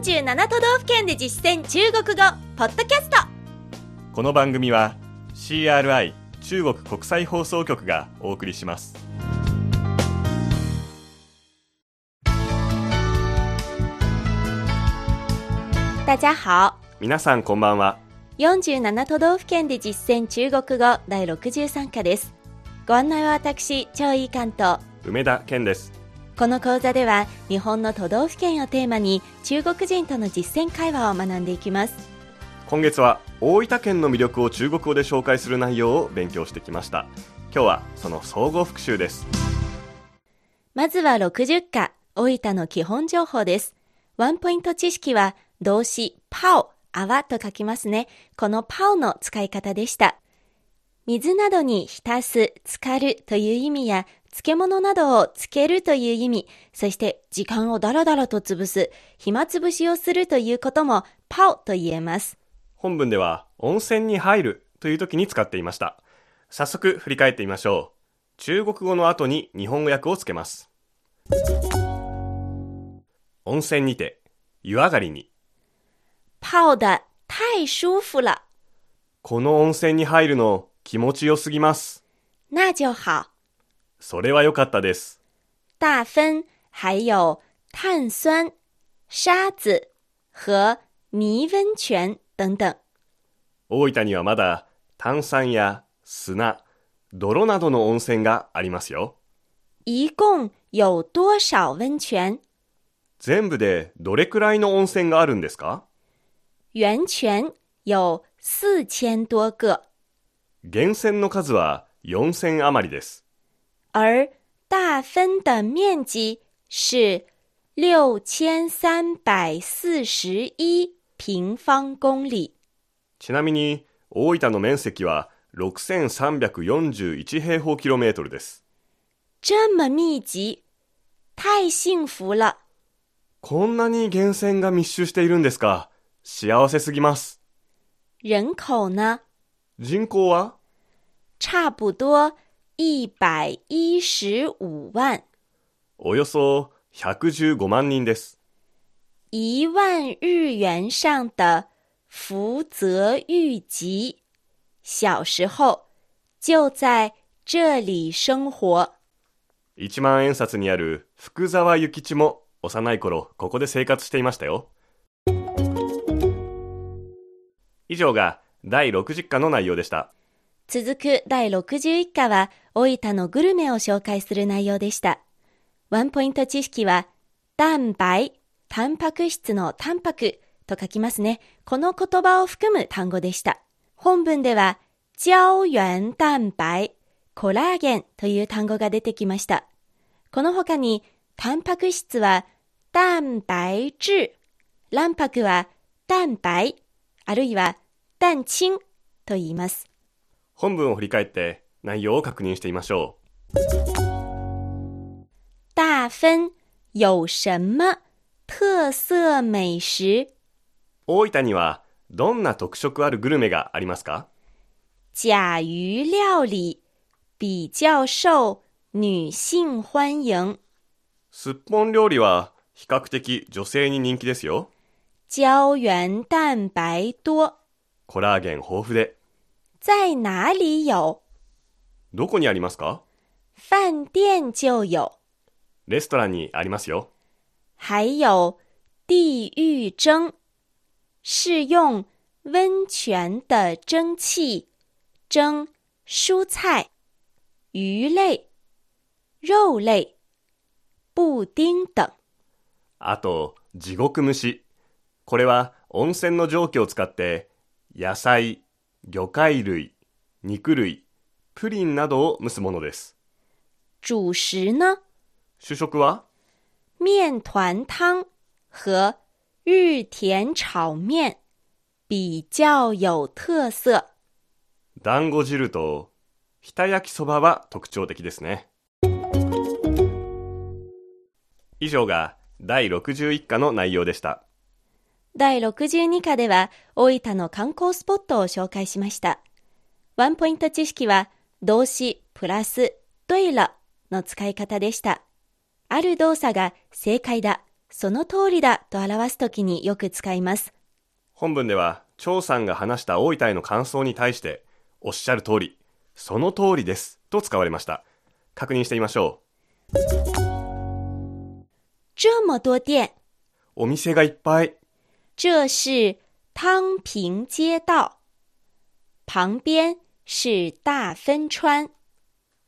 47都道府県で実践中国語ポッドキャスト。この番組は CRI 中国国際放送局がお送りします。大家好。皆さんこんばんは。47都道府県で実践中国語第63課です。ご案内は私超いい関東梅田健ですこの講座では日本の都道府県をテーマに中国人との実践会話を学んでいきます。今月は大分県の魅力を中国語で紹介する内容を勉強してきました。今日はその総合復習です。まずは60課大分の基本情報です。ワンポイント知識は動詞パオ泡と書きますね。このパオの使い方でした。水などに浸す、浸かるという意味や漬物などをつけるという意味、そして時間をだらだらと潰す、暇つぶしをするということもパオと言えます。本文では温泉に入るという時に使っていました早速振り返ってみましょう中国語の後に日本語訳をつけます温泉にて湯上がりに泡的太舒服了。この温泉に入るの気持ちよすぎます那就好。それは良かったです。大分还有碳酸、沙子和泥温泉等等。大分にはまだ炭酸や砂、泥などの温泉がありますよ。一共有多少温泉？全部でどれくらいの温泉があるんですか？源泉有四千多个，源泉の数は4000余りです而大分的面积是六千三百四十一平方公里。ちなみに大分の面積は6341平方キロメートルです这么密集，太幸福了。こんなに源泉が密集しているんですか幸せすぎます人口呢？人口は？差不多一百一十五万，およそ115万人です。一万日元上的福泽谕吉，小时候就在这里生活。1万円札にある福沢諭吉も幼い頃ここで生活していましたよ。以上が第60課の内容でした続く第61課は大分のグルメを紹介する内容でした。ワンポイント知識は、蛋白、タンパク質のタンパクと書きますね。この言葉を含む単語でした。本文では、胶原蛋白、コラーゲンという単語が出てきました。この他に、タンパク質は、蛋白質、卵白は、蛋白、あるいは、蛋清と言います。本文を振り返って内容を確認してみましょ大分有什么特色美食？う大分にはどんな特色あるグルメがありますか？甲鱼料理比较受女性欢迎，すっぽん料理は比較的女性に人気ですよ。胶原蛋白多，コラーゲン豊富で在哪里有？どこにありますか？饭店就有，レストランにありますよ还有地狱蒸，是用温泉的蒸汽蒸蔬菜、鱼类、肉类、布丁等。あと地獄蒸しこれは温泉の蒸気を使って野菜魚介類肉類プリンなどを蒸すものです主食呢？主食は？面团汤和日田炒面比较有特色。団子汁とひた焼きそばは特徴的ですね以上が第61課の内容でした第62課では大分の観光スポットを紹介しました。ワンポイント知識は動詞プラス对了の使い方でした。ある動作が正解だ、その通りだと表すときによく使います。本文では、張さんが話した大分への感想に対して、おっしゃる通り、その通りですと使われました。確認してみましょ这么多店。う。お店がいっぱい。这是汤平街道，旁边是大分川。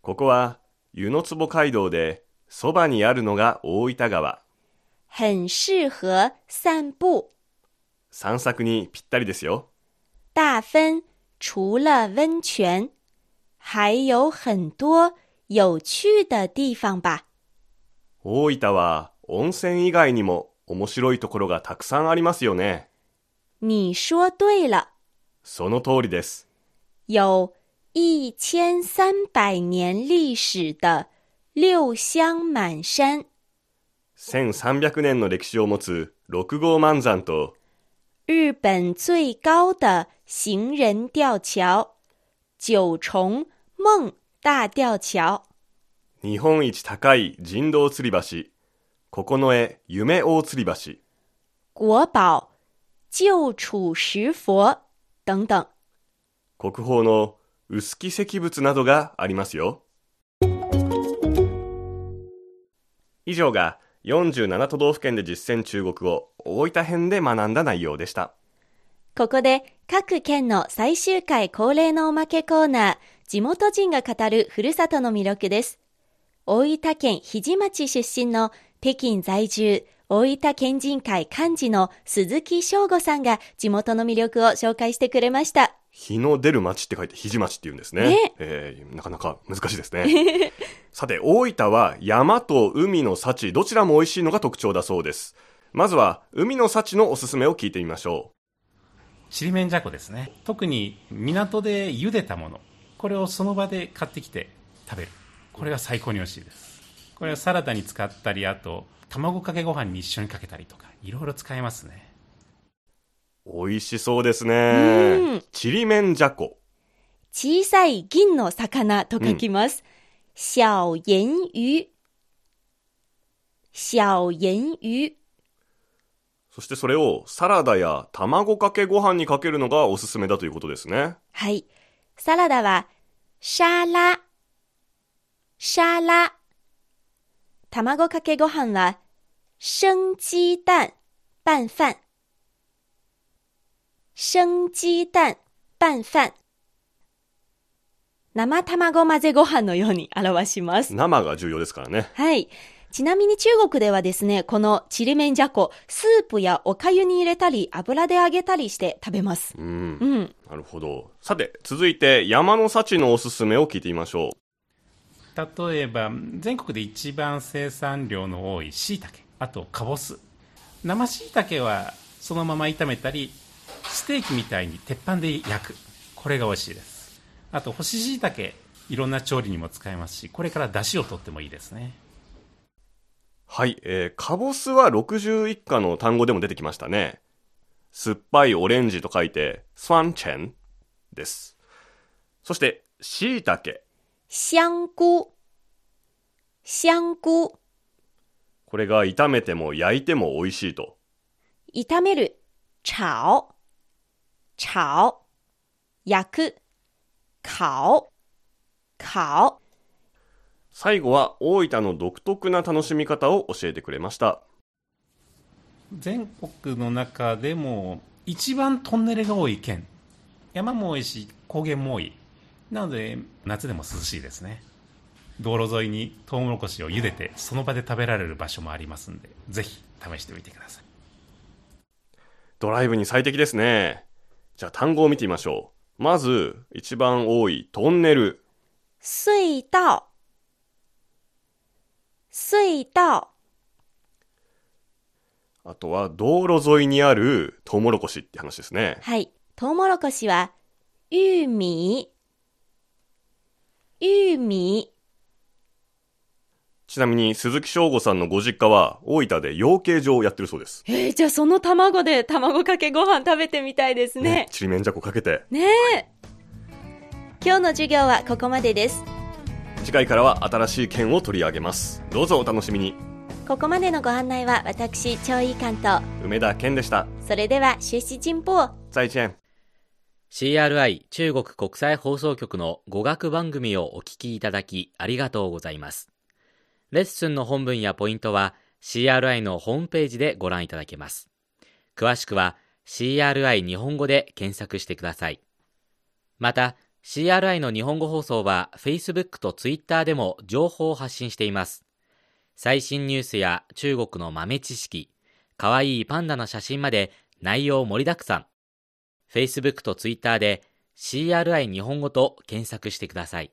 ここは湯の坪街道で、そばにあるのが大分川。很适合散步。散策にぴったりですよ。大分除了温泉，还有很多有趣的地方吧。大分は温泉以外にも面白いところがたくさんありますよね。你说对了，その通りです。有一千三百年历史的六香满山，1300年の歴史を持つ六号満山と日本最高的行人吊桥九重梦大吊橋。日本一高い人道吊り橋、九重夢大吊り橋、国宝旧楚石佛等等。国宝の臼杵石仏などがありますよ。以上が47都道府県で実践中国語大分編で学んだ内容でした。ここで各県の最終回恒例のおまけコーナー、地元人が語るふるさとの魅力です。大分県日出町出身の北京在住、大分県人会幹事の鈴木翔吾さんが地元の魅力を紹介してくれました。日の出る町って書いて日地町って言うんですね。ねえーなかなか難しいですね。さて、大分は山と海の幸、どちらも美味しいのが特徴だそうです。まずは、海の幸のおすすめを聞いてみましょちりめんじゃこですね特に港で茹でたものこれをその場で買ってきて食べるこれが最高に美味しいですこれはサラダに使ったりあと卵かけご飯に一緒にかけたりとかいろいろ使えますねう。美味しそうですうねん。ちりめんじゃこ。小さい銀の魚と書きます。小盐魚。小盐魚。そしてそれをサラダや卵かけご飯にかけるのがおすすめだということですね。はい。サラダは、沙拉。沙拉。卵かけご飯は、生鸡蛋拌飯。生鸡蛋拌飯。生卵混ぜご飯のように表します。生が重要ですからね。はい。ちなみに中国ではですね、このちりめんじゃこ、スープやお粥に入れたり、油で揚げたりして食べます。うん。うん。なるほど。さて、続いて山の幸のおすすめを聞いてみましょう。例えば全国で一番生産量の多いしいたけあとかぼす生しいたけはそのまま炒めたりステーキみたいに鉄板で焼くこれが美味しいですあと干ししいたけいろんな調理にも使えますしこれから出汁を取ってもいいですねはい、えー、かぼすは61課の単語でも出てきましたね。酸っぱいオレンジと書いて、スワンチェンです。そして、しいたけ。香菇。香菇。これが炒めても焼いても美味しいと。炒める。炒。炒。焼く。烤。烤。最後は大分の独特な楽しみ方を教えてくれました。全国の中でも一番トンネルが多い県山も多いし高原も多いなので夏でも涼しいですね道路沿いにトウモロコシを茹でてその場で食べられる場所もありますんでぜひ試してみてくださいドライブに最適ですね。じゃあ単語を見てみましょう。まず、一番多いトンネル。隧道。隧道。あとは道路沿いにあるトウモロコシって話ですね。はい。トウモロコシは、玉米。玉米。ちなみに鈴木翔吾さんのご実家は大分で養鶏場をやってるそうです。えー、じゃあその卵で卵かけご飯食べてみたいですね。ちりめんじゃこかけて。ねえ。今日の授業はここまでです。次回からは新しい県を取り上げます。どうぞお楽しみに。ここまでのご案内は私、超いい関東。梅田健でした。それでは、学習進歩。再见。CRI 中国国際放送局の語学番組をお聞きいただきありがとうございます。レッスンの本文やポイントは CRI のホームページでご覧いただけます。詳しくは CRI 日本語で検索してください。また、CRI の日本語放送は Facebook と Twitter でも情報を発信しています。最新ニュースや中国の豆知識、かわいいパンダの写真まで内容盛りだくさん。Facebook と Twitter で CRI 日本語と検索してください。